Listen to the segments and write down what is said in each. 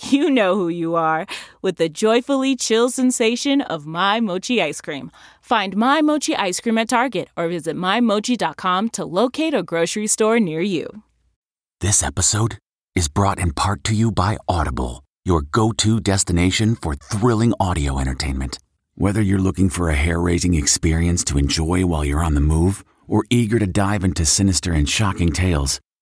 you know who you are with the joyfully chill sensation of My Mochi ice cream. Find My Mochi ice cream at Target or visit MyMochi.com to locate a grocery store near you. This episode is brought in part to you by Audible, your go to destination for thrilling audio entertainment. Whether you're looking for a hair raising experience to enjoy while you're on the move or eager to dive into sinister and shocking tales,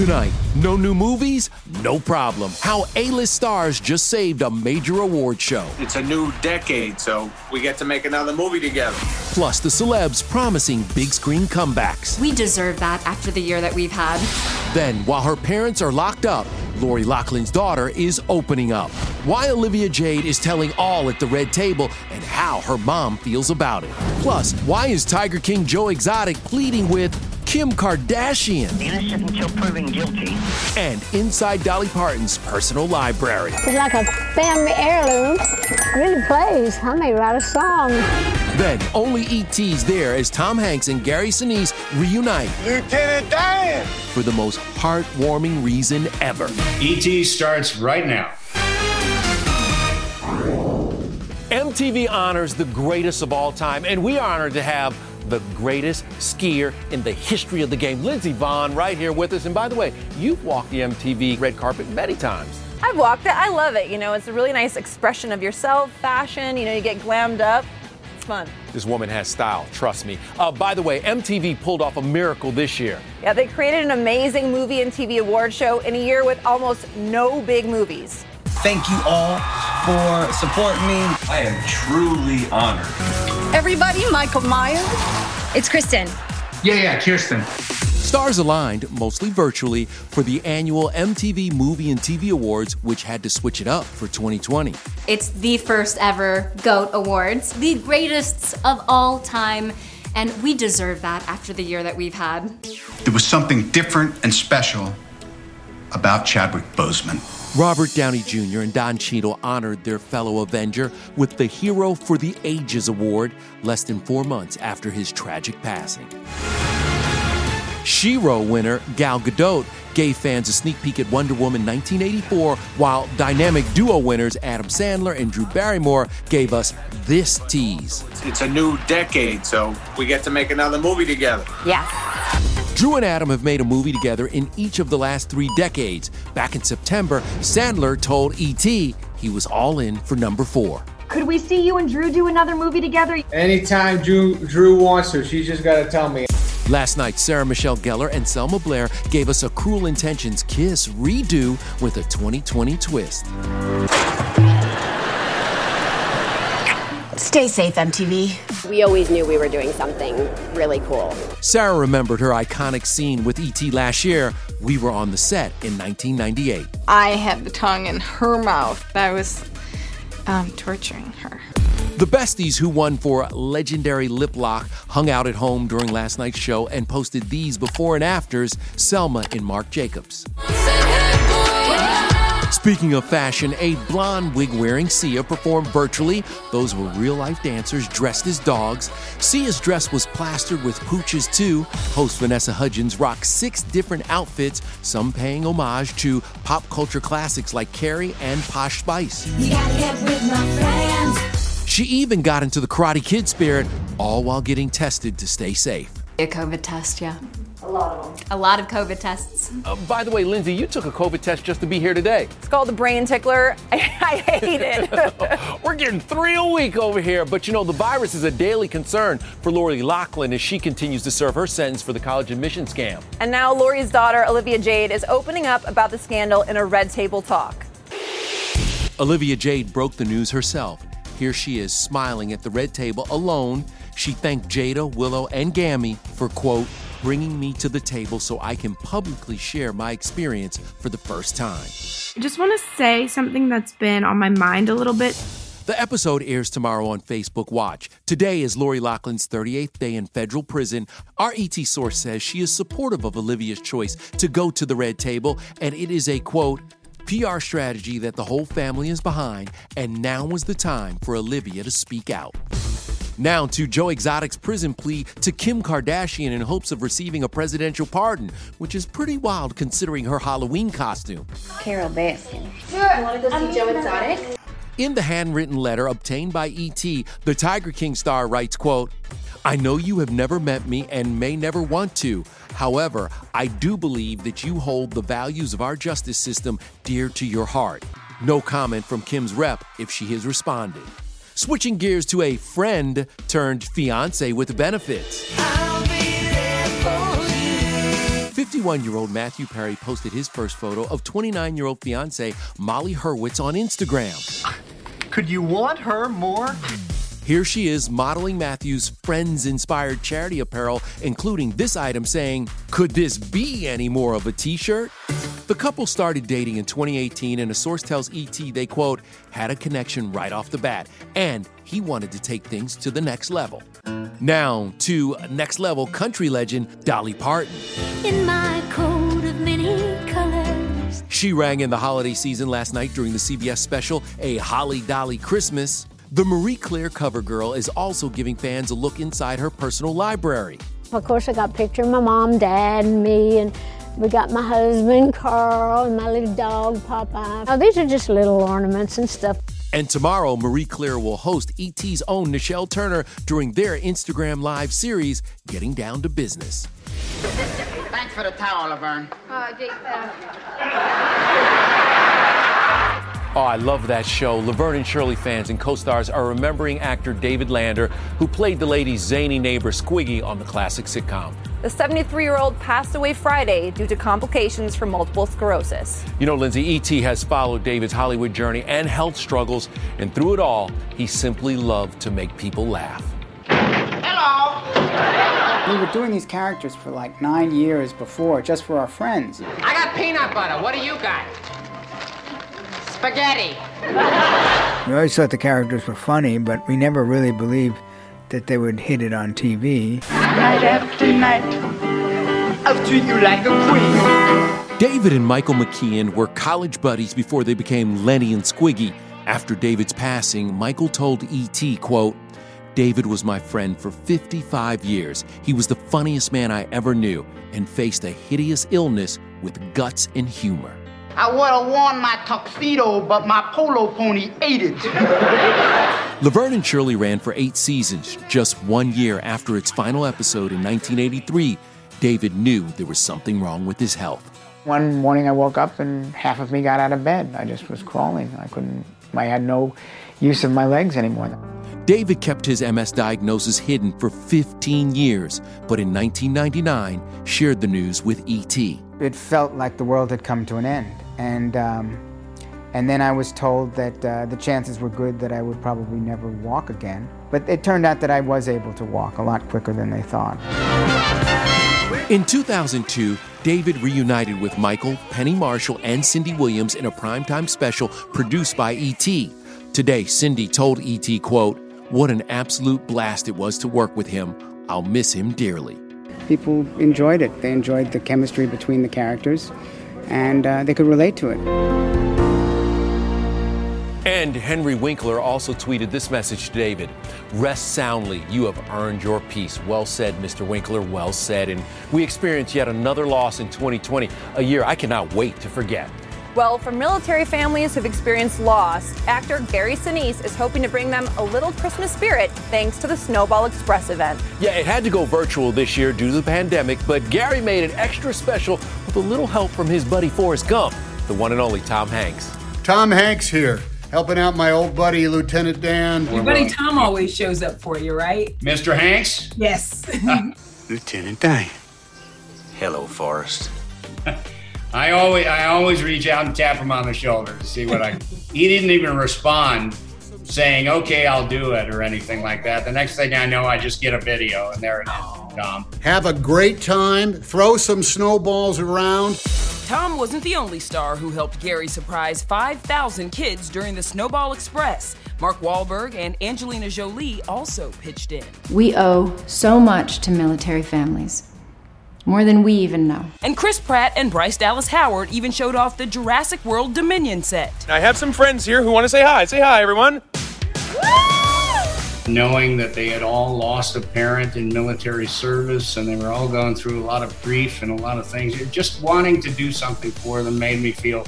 Tonight, no new movies? No problem. How A-list stars just saved a major award show. It's a new decade, so we get to make another movie together. Plus the celebs promising big screen comebacks. We deserve that after the year that we've had. Then, while her parents are locked up, Lori Loughlin's daughter is opening up. Why Olivia Jade is telling all at the red table and how her mom feels about it. Plus, why is Tiger King Joe Exotic pleading with Kim Kardashian? Innocent until proven guilty. And inside Dolly Parton's personal library. It's like a family heirloom. Really plays. I may write a song. Then, only ET's there as Tom Hanks and Gary Sinise reunite Lieutenant Dan! for the most heartwarming reason ever. ET starts right now. MTV honors the greatest of all time, and we are honored to have the greatest skier in the history of the game, Lindsey Vonn, right here with us. And by the way, you've walked the MTV red carpet many times. I've walked it. I love it. You know, it's a really nice expression of yourself, fashion. You know, you get glammed up. It's fun. This woman has style, trust me. Uh, by the way, MTV pulled off a miracle this year. Yeah, they created an amazing movie and TV award show in a year with almost no big movies. Thank you all for supporting me. I am truly honored. Everybody, Michael Myers. It's Kristen. Yeah, yeah, Kirsten. Stars aligned, mostly virtually, for the annual MTV Movie and TV Awards, which had to switch it up for 2020. It's the first ever GOAT Awards, the greatest of all time, and we deserve that after the year that we've had. There was something different and special about Chadwick Boseman. Robert Downey Jr. and Don Cheadle honored their fellow Avenger with the Hero for the Ages Award less than four months after his tragic passing. Shiro winner Gal Gadot gave fans a sneak peek at Wonder Woman 1984, while dynamic duo winners Adam Sandler and Drew Barrymore gave us this tease. It's a new decade, so we get to make another movie together. Yeah. Drew and Adam have made a movie together in each of the last three decades. Back in September, Sandler told E.T. he was all in for number four. Could we see you and Drew do another movie together? Anytime Drew Drew wants to, she's just got to tell me. Last night, Sarah Michelle Gellar and Selma Blair gave us a Cruel Intentions kiss redo with a 2020 twist. Stay safe, MTV. We always knew we were doing something really cool. Sarah remembered her iconic scene with E.T. last year. We were on the set in 1998. I had the tongue in her mouth. I was um, torturing her. The besties who won for legendary lip lock hung out at home during last night's show and posted these before and afters Selma and Marc Jacobs. Speaking of fashion, a blonde wig wearing Sia performed virtually. Those were real life dancers dressed as dogs. Sia's dress was plastered with pooches too. Host Vanessa Hudgens rocked six different outfits, some paying homage to pop culture classics like Carrie and Posh Spice. She even got into the Karate Kid spirit, all while getting tested to stay safe. A COVID test, yeah. A lot of them. A lot of COVID tests. Uh, by the way, Lindsay, you took a COVID test just to be here today. It's called the brain tickler. I, I hate it. We're getting three a week over here, but you know, the virus is a daily concern for Lori Loughlin as she continues to serve her sentence for the college admission scam. And now Lori's daughter, Olivia Jade, is opening up about the scandal in a Red Table Talk. Olivia Jade broke the news herself. Here she is smiling at the red table alone. She thanked Jada, Willow, and Gammy for, quote, bringing me to the table so I can publicly share my experience for the first time. I just want to say something that's been on my mind a little bit. The episode airs tomorrow on Facebook Watch. Today is Lori Loughlin's 38th day in federal prison. Our ET source says she is supportive of Olivia's choice to go to the red table, and it is a quote, PR strategy that the whole family is behind, and now was the time for Olivia to speak out. Now to Joe Exotic's prison plea to Kim Kardashian in hopes of receiving a presidential pardon, which is pretty wild considering her Halloween costume. Carole Baskin. You want to go see Joe Exotic? In the handwritten letter obtained by ET, the Tiger King star writes, quote, I know you have never met me and may never want to. However, I do believe that you hold the values of our justice system dear to your heart. No comment from Kim's rep if she has responded. Switching gears to a friend turned fiance with benefits. 51 year old Matthew Perry posted his first photo of 29 year old fiance Molly Hurwitz on Instagram. Could you want her more? Here she is modeling Matthew's Friends inspired charity apparel, including this item saying, Could this be any more of a t shirt? The couple started dating in 2018, and a source tells ET they, quote, had a connection right off the bat, and he wanted to take things to the next level. Now to next level country legend Dolly Parton. In my coat of many colors. She rang in the holiday season last night during the CBS special, A Holly Dolly Christmas. The Marie Claire cover girl is also giving fans a look inside her personal library. Of course, I got a picture of my mom, dad, and me, and we got my husband, Carl, and my little dog, Popeye. Oh, these are just little ornaments and stuff. And tomorrow, Marie Claire will host ET's own Nichelle Turner during their Instagram Live series, Getting Down to Business. Thanks for the towel, Laverne. Oh, Jake, Oh, I love that show. Laverne and Shirley fans and co stars are remembering actor David Lander, who played the lady's zany neighbor Squiggy on the classic sitcom. The 73 year old passed away Friday due to complications from multiple sclerosis. You know, Lindsay, E.T. has followed David's Hollywood journey and health struggles, and through it all, he simply loved to make people laugh. Hello! We were doing these characters for like nine years before, just for our friends. I got peanut butter. What do you got? Spaghetti. We always thought the characters were funny, but we never really believed that they would hit it on TV. Night after night, I'll treat you like a queen. David and Michael McKean were college buddies before they became Lenny and Squiggy. After David's passing, Michael told E.T., quote, David was my friend for 55 years. He was the funniest man I ever knew and faced a hideous illness with guts and humor. I would have worn my tuxedo, but my polo pony ate it. Laverne and Shirley ran for eight seasons. Just one year after its final episode in 1983, David knew there was something wrong with his health. One morning I woke up and half of me got out of bed. I just was crawling. I couldn't I had no use of my legs anymore. David kept his MS diagnosis hidden for 15 years, but in 1999 shared the news with ET. It felt like the world had come to an end, and um, and then I was told that uh, the chances were good that I would probably never walk again. But it turned out that I was able to walk a lot quicker than they thought. In 2002, David reunited with Michael, Penny Marshall, and Cindy Williams in a primetime special produced by E.T. Today, Cindy told E.T., quote, What an absolute blast it was to work with him. I'll miss him dearly. People enjoyed it. They enjoyed the chemistry between the characters, and uh, they could relate to it. And Henry Winkler also tweeted this message to David Rest soundly. You have earned your peace. Well said, Mr. Winkler. Well said. And we experienced yet another loss in 2020, a year I cannot wait to forget. Well, for military families who've experienced loss, actor Gary Sinise is hoping to bring them a little Christmas spirit thanks to the Snowball Express event. Yeah, it had to go virtual this year due to the pandemic, but Gary made it extra special with a little help from his buddy Forrest Gump, the one and only Tom Hanks. Tom Hanks here helping out my old buddy Lieutenant Dan. Your buddy Tom always shows up for you, right? Mr. Hanks? Yes. Lieutenant Dan. Hello, Forrest. I always I always reach out and tap him on the shoulder to see what I. he didn't even respond, saying "Okay, I'll do it" or anything like that. The next thing I know, I just get a video, and there it is, Tom. Have a great time. Throw some snowballs around. Tom wasn't the only star who helped Gary surprise 5,000 kids during the Snowball Express. Mark Wahlberg and Angelina Jolie also pitched in. We owe so much to military families. More than we even know. And Chris Pratt and Bryce Dallas Howard even showed off the Jurassic World Dominion set. I have some friends here who want to say hi. Say hi, everyone knowing that they had all lost a parent in military service and they were all going through a lot of grief and a lot of things. Just wanting to do something for them made me feel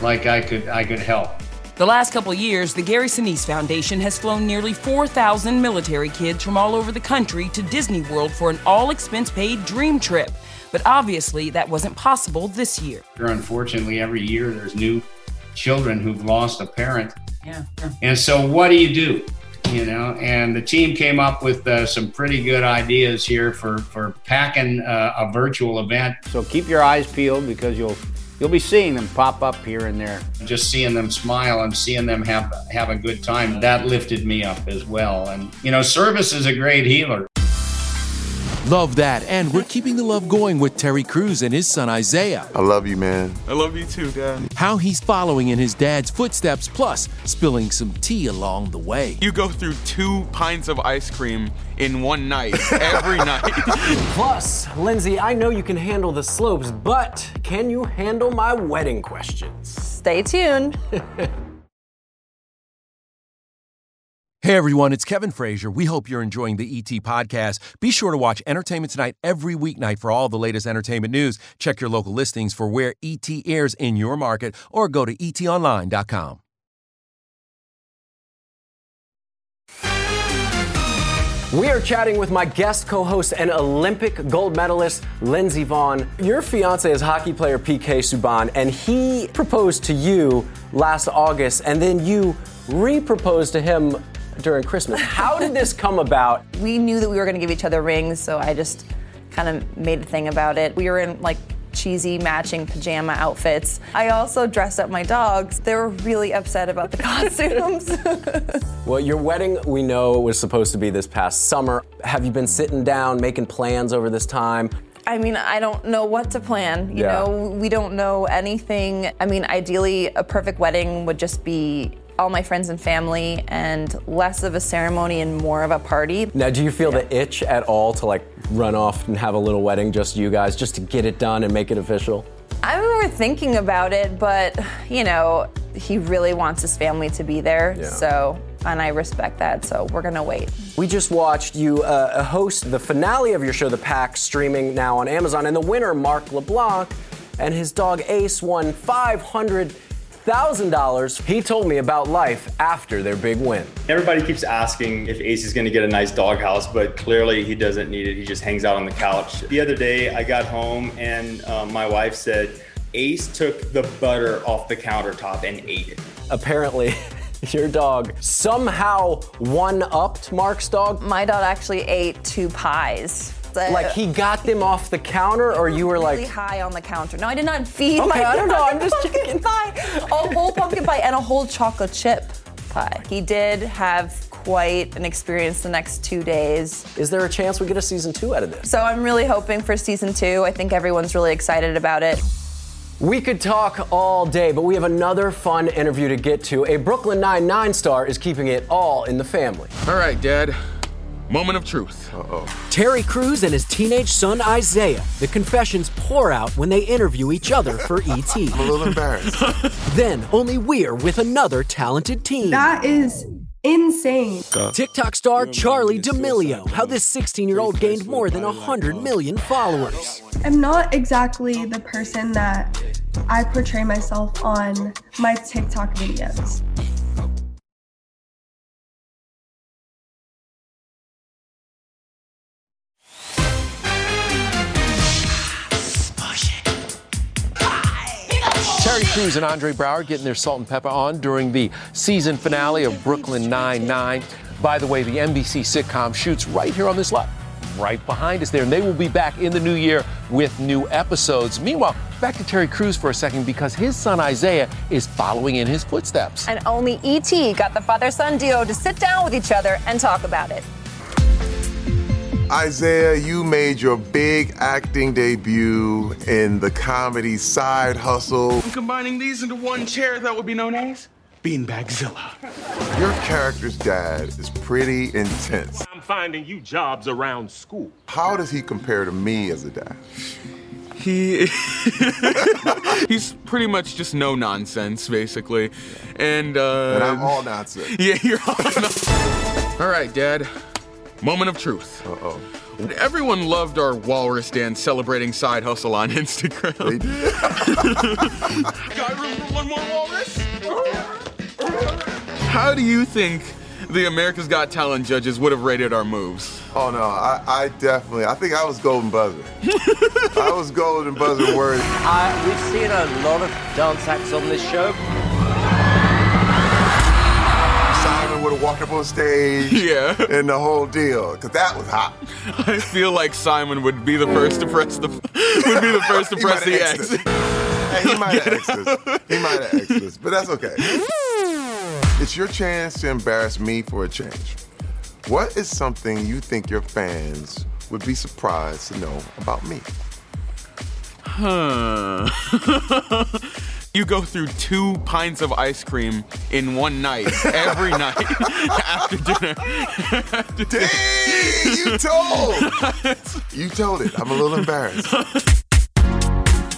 like I could I could help. The last couple years, the Gary Sinise Foundation has flown nearly 4,000 military kids from all over the country to Disney World for an all expense paid dream trip. But obviously, that wasn't possible this year. Unfortunately, every year there's new children who've lost a parent. Yeah. And so, what do you do? you know, and the team came up with uh, some pretty good ideas here for for packing uh, a virtual event. So keep your eyes peeled because you'll you'll be seeing them pop up here and there. Just seeing them smile and seeing them have have a good time that lifted me up as well. And you know, service is a great healer. Love that. And we're keeping the love going with Terry Crews and his son Isaiah. I love you, man. I love you too, Dad. How he's following in his dad's footsteps, plus spilling some tea along the way. You go through two pints of ice cream in one night, every night. Plus, Lindsay, I know you can handle the slopes, but can you handle my wedding questions? Stay tuned. Hey everyone, it's Kevin Frazier. We hope you're enjoying the ET podcast. Be sure to watch Entertainment Tonight every weeknight for all the latest entertainment news. Check your local listings for where ET airs in your market or go to etonline.com. We are chatting with my guest co host and Olympic gold medalist, Lindsey Vonn. Your fiance is hockey player PK Subban, and he proposed to you last August, and then you re proposed to him during Christmas. How did this come about? We knew that we were going to give each other rings, so I just kind of made a thing about it. We were in like cheesy matching pajama outfits. I also dressed up my dogs. They were really upset about the costumes. well, your wedding, we know, was supposed to be this past summer. Have you been sitting down, making plans over this time? I mean, I don't know what to plan. You yeah. know, we don't know anything. I mean, ideally, a perfect wedding would just be all my friends and family and less of a ceremony and more of a party. Now, do you feel yeah. the itch at all to like run off and have a little wedding, just you guys, just to get it done and make it official? I remember thinking about it, but you know, he really wants his family to be there. Yeah. So, and I respect that. So we're gonna wait. We just watched you uh, host the finale of your show, The Pack, streaming now on Amazon, and the winner, Mark LeBlanc, and his dog Ace won 500 $1,000. He told me about life after their big win. Everybody keeps asking if Ace is going to get a nice doghouse, but clearly he doesn't need it. He just hangs out on the couch. The other day, I got home and um, my wife said, Ace took the butter off the countertop and ate it. Apparently, Your dog somehow one upped Mark's dog. My dog actually ate two pies. Like he got them off the counter, or you were like really high on the counter. No, I did not feed Okay, my I don't know, I'm just a pumpkin pie, a whole pumpkin pie, and a whole chocolate chip pie. He did have quite an experience the next two days. is there a chance we get a season two out of this? So I'm really hoping for season two. I think everyone's really excited about it. We could talk all day, but we have another fun interview to get to. A Brooklyn Nine-Nine star is keeping it all in the family. All right, Dad. Moment of truth. Uh-oh. Terry Crews and his teenage son Isaiah. The confessions pour out when they interview each other for ET. I'm a little embarrassed. then only we're with another talented team. That is insane. Uh, TikTok star Charli D'Amelio. How this 16 year old gained more than 100 million followers. I'm not exactly the person that I portray myself on my TikTok videos. Terry Crews and Andre Braugher getting their salt and pepper on during the season finale of Brooklyn Nine-Nine. By the way, the NBC sitcom shoots right here on this lot, right behind us there, and they will be back in the new year with new episodes. Meanwhile, back to Terry Crews for a second because his son Isaiah is following in his footsteps. And only E.T. got the father son duo to sit down with each other and talk about it. Isaiah, you made your big acting debut in the comedy Side Hustle. Combining these into one chair, that would be known as Beanbagzilla. Your character's dad is pretty intense. I'm finding you jobs around school. How does he compare to me as a dad? He he's pretty much just no nonsense, basically, and uh, And I'm all nonsense. Yeah, you're all nonsense. all right, Dad. Moment of truth. Uh oh. Everyone loved our walrus dance celebrating side hustle on Instagram. They did. Got room for one more walrus? How do you think the America's Got Talent judges would have rated our moves? Oh no, I, I definitely. I think I was golden buzzer. I was golden buzzer worthy. Uh, we've seen a lot of dance acts on this show. Would have walked up on stage. Yeah. And the whole deal, because that was hot. I feel like Simon would be the first to press the would be the first to press the X. Hey, he might have X'd us. He might have X'd us, but that's okay. It's your chance to embarrass me for a change. What is something you think your fans would be surprised to know about me? Huh. You go through two pints of ice cream in one night, every night after dinner. After dinner. You told. you told it. I'm a little embarrassed.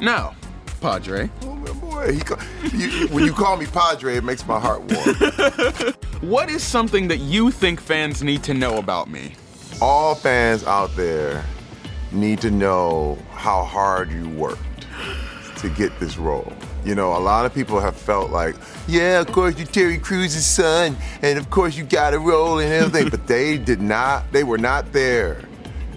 Now, Padre. Oh, my boy. He, you, when you call me Padre, it makes my heart warm. What is something that you think fans need to know about me? All fans out there need to know how hard you worked to get this role. You know, a lot of people have felt like, yeah, of course you're Terry Crews' son, and of course you got a role and everything, but they did not, they were not there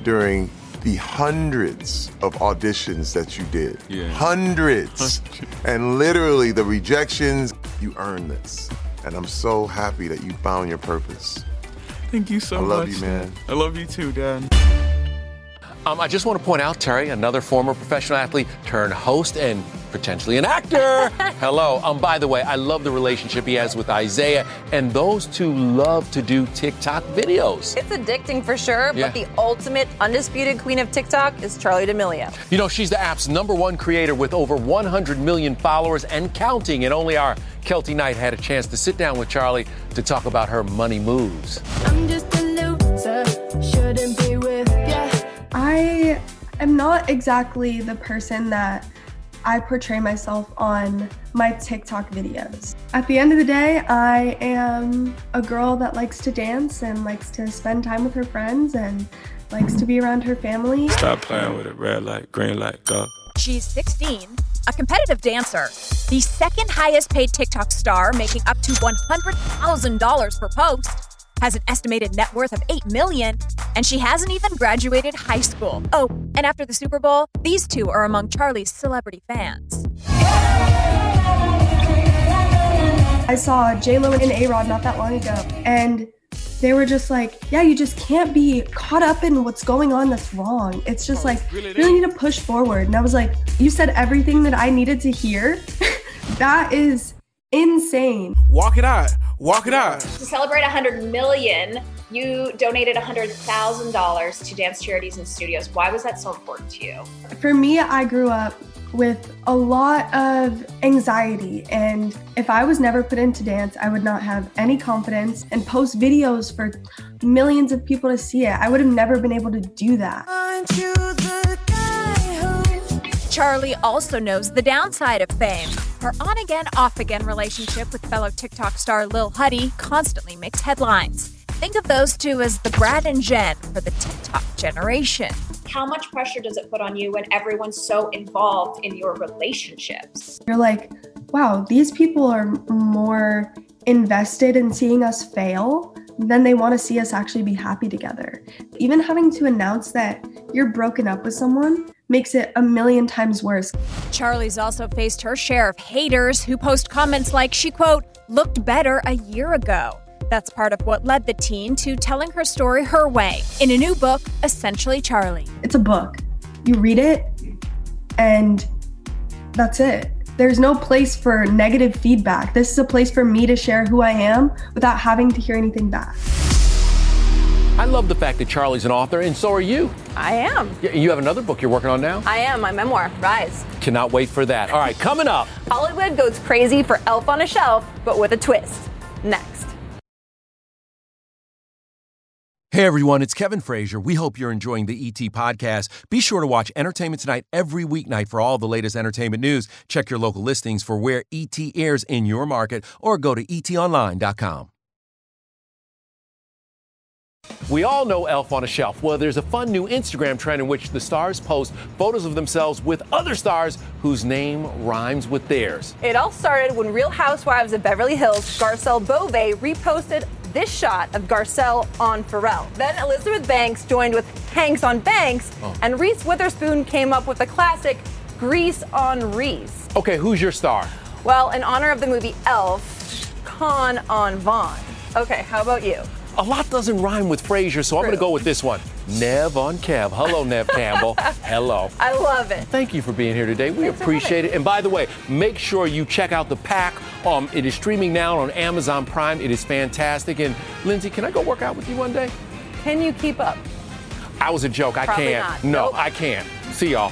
during the hundreds of auditions that you did. Yeah. Hundreds. and literally the rejections, you earned this. And I'm so happy that you found your purpose. Thank you so much. I much. love you, man. I love you too, Dad. Um, I just want to point out, Terry, another former professional athlete turned host and potentially an actor. Hello. Um, by the way, I love the relationship he has with Isaiah, and those two love to do TikTok videos. It's addicting for sure, Yeah. but the ultimate undisputed queen of TikTok is Charli D'Amelio. You know, she's the app's number one creator with over 100 million followers and counting. And only our Keltie Knight had a chance to sit down with Charli to talk about her money moves. I am not exactly the person that I portray myself on my TikTok videos. At the end of the day, I am a girl that likes to dance and likes to spend time with her friends and likes to be around her family. Stop playing with it. Red light, green light, go. She's 16, a competitive dancer, the second highest paid TikTok star, making up to $100,000 per post, has an estimated net worth of 8 million, and she hasn't even graduated high school. Oh, and after the Super Bowl, these two are among Charli's celebrity fans. I saw J Lo and A Rod not that long ago, and they were just like, yeah, you just can't be caught up in what's going on that's wrong. It's just like, really need to push forward. And I was like, you said everything that I needed to hear. that is insane. Walk it out. Walk it out. To celebrate 100 million, you donated $100,000 to dance charities and studios. Why was that so important to you? For me, I grew up with a lot of anxiety. And if I was never put into dance, I would not have any confidence and post videos for millions of people to see it. I would have never been able to do that. Charli also knows the downside of fame. Her on again, off again relationship with fellow TikTok star Lil Huddy constantly makes headlines. Think of those two as the Brad and Jen for the TikTok generation. How much pressure does it put on you when everyone's so involved in your relationships? You're like, wow, these people are more invested in seeing us fail than they want to see us actually be happy together. Even having to announce that you're broken up with someone makes it a million times worse. Charli's also faced her share of haters who post comments like she, quote, looked better a year ago. That's part of what led the teen to telling her story her way in a new book, Essentially Charli. It's a book. You read it, and that's it. There's no place for negative feedback. This is a place for me to share who I am without having to hear anything back. I love the fact that Charli's an author, and so are you. I am. You have another book you're working on now? I am. My memoir, Rise. Cannot wait for that. All right, coming up. Hollywood goes crazy for Elf on a Shelf, but with a twist. Next. Hey everyone, it's Kevin Frazier. We hope you're enjoying the ET podcast. Be sure to watch Entertainment Tonight every weeknight for all the latest entertainment news. Check your local listings for where ET airs in your market or go to etonline.com. We all know Elf on a Shelf. Well, there's a fun new Instagram trend in which the stars post photos of themselves with other stars whose name rhymes with theirs. It all started when Real Housewives of Beverly Hills, Garcelle Beauvais, reposted this shot of Garcelle on Pharrell. Then Elizabeth Banks joined with Hanks on Banks, oh. and Reese Witherspoon came up with the classic Grease on Reese. Okay, who's your star? Well, in honor of the movie Elf, Con on Vaughn. Okay, how about you? A lot doesn't rhyme with Frazier, so True. I'm going to go with this one. Nev on Kev. Hello, Neve Campbell. Hello. I love it. Thank you for being here today. We Thanks appreciate it. And by the way, make sure you check out the pack. Um, it is streaming now on Amazon Prime. It is fantastic. And Lindsay, can I go work out with you one day? Can you keep up? I was a joke. I can't. Not. No, nope. I can't. See y'all.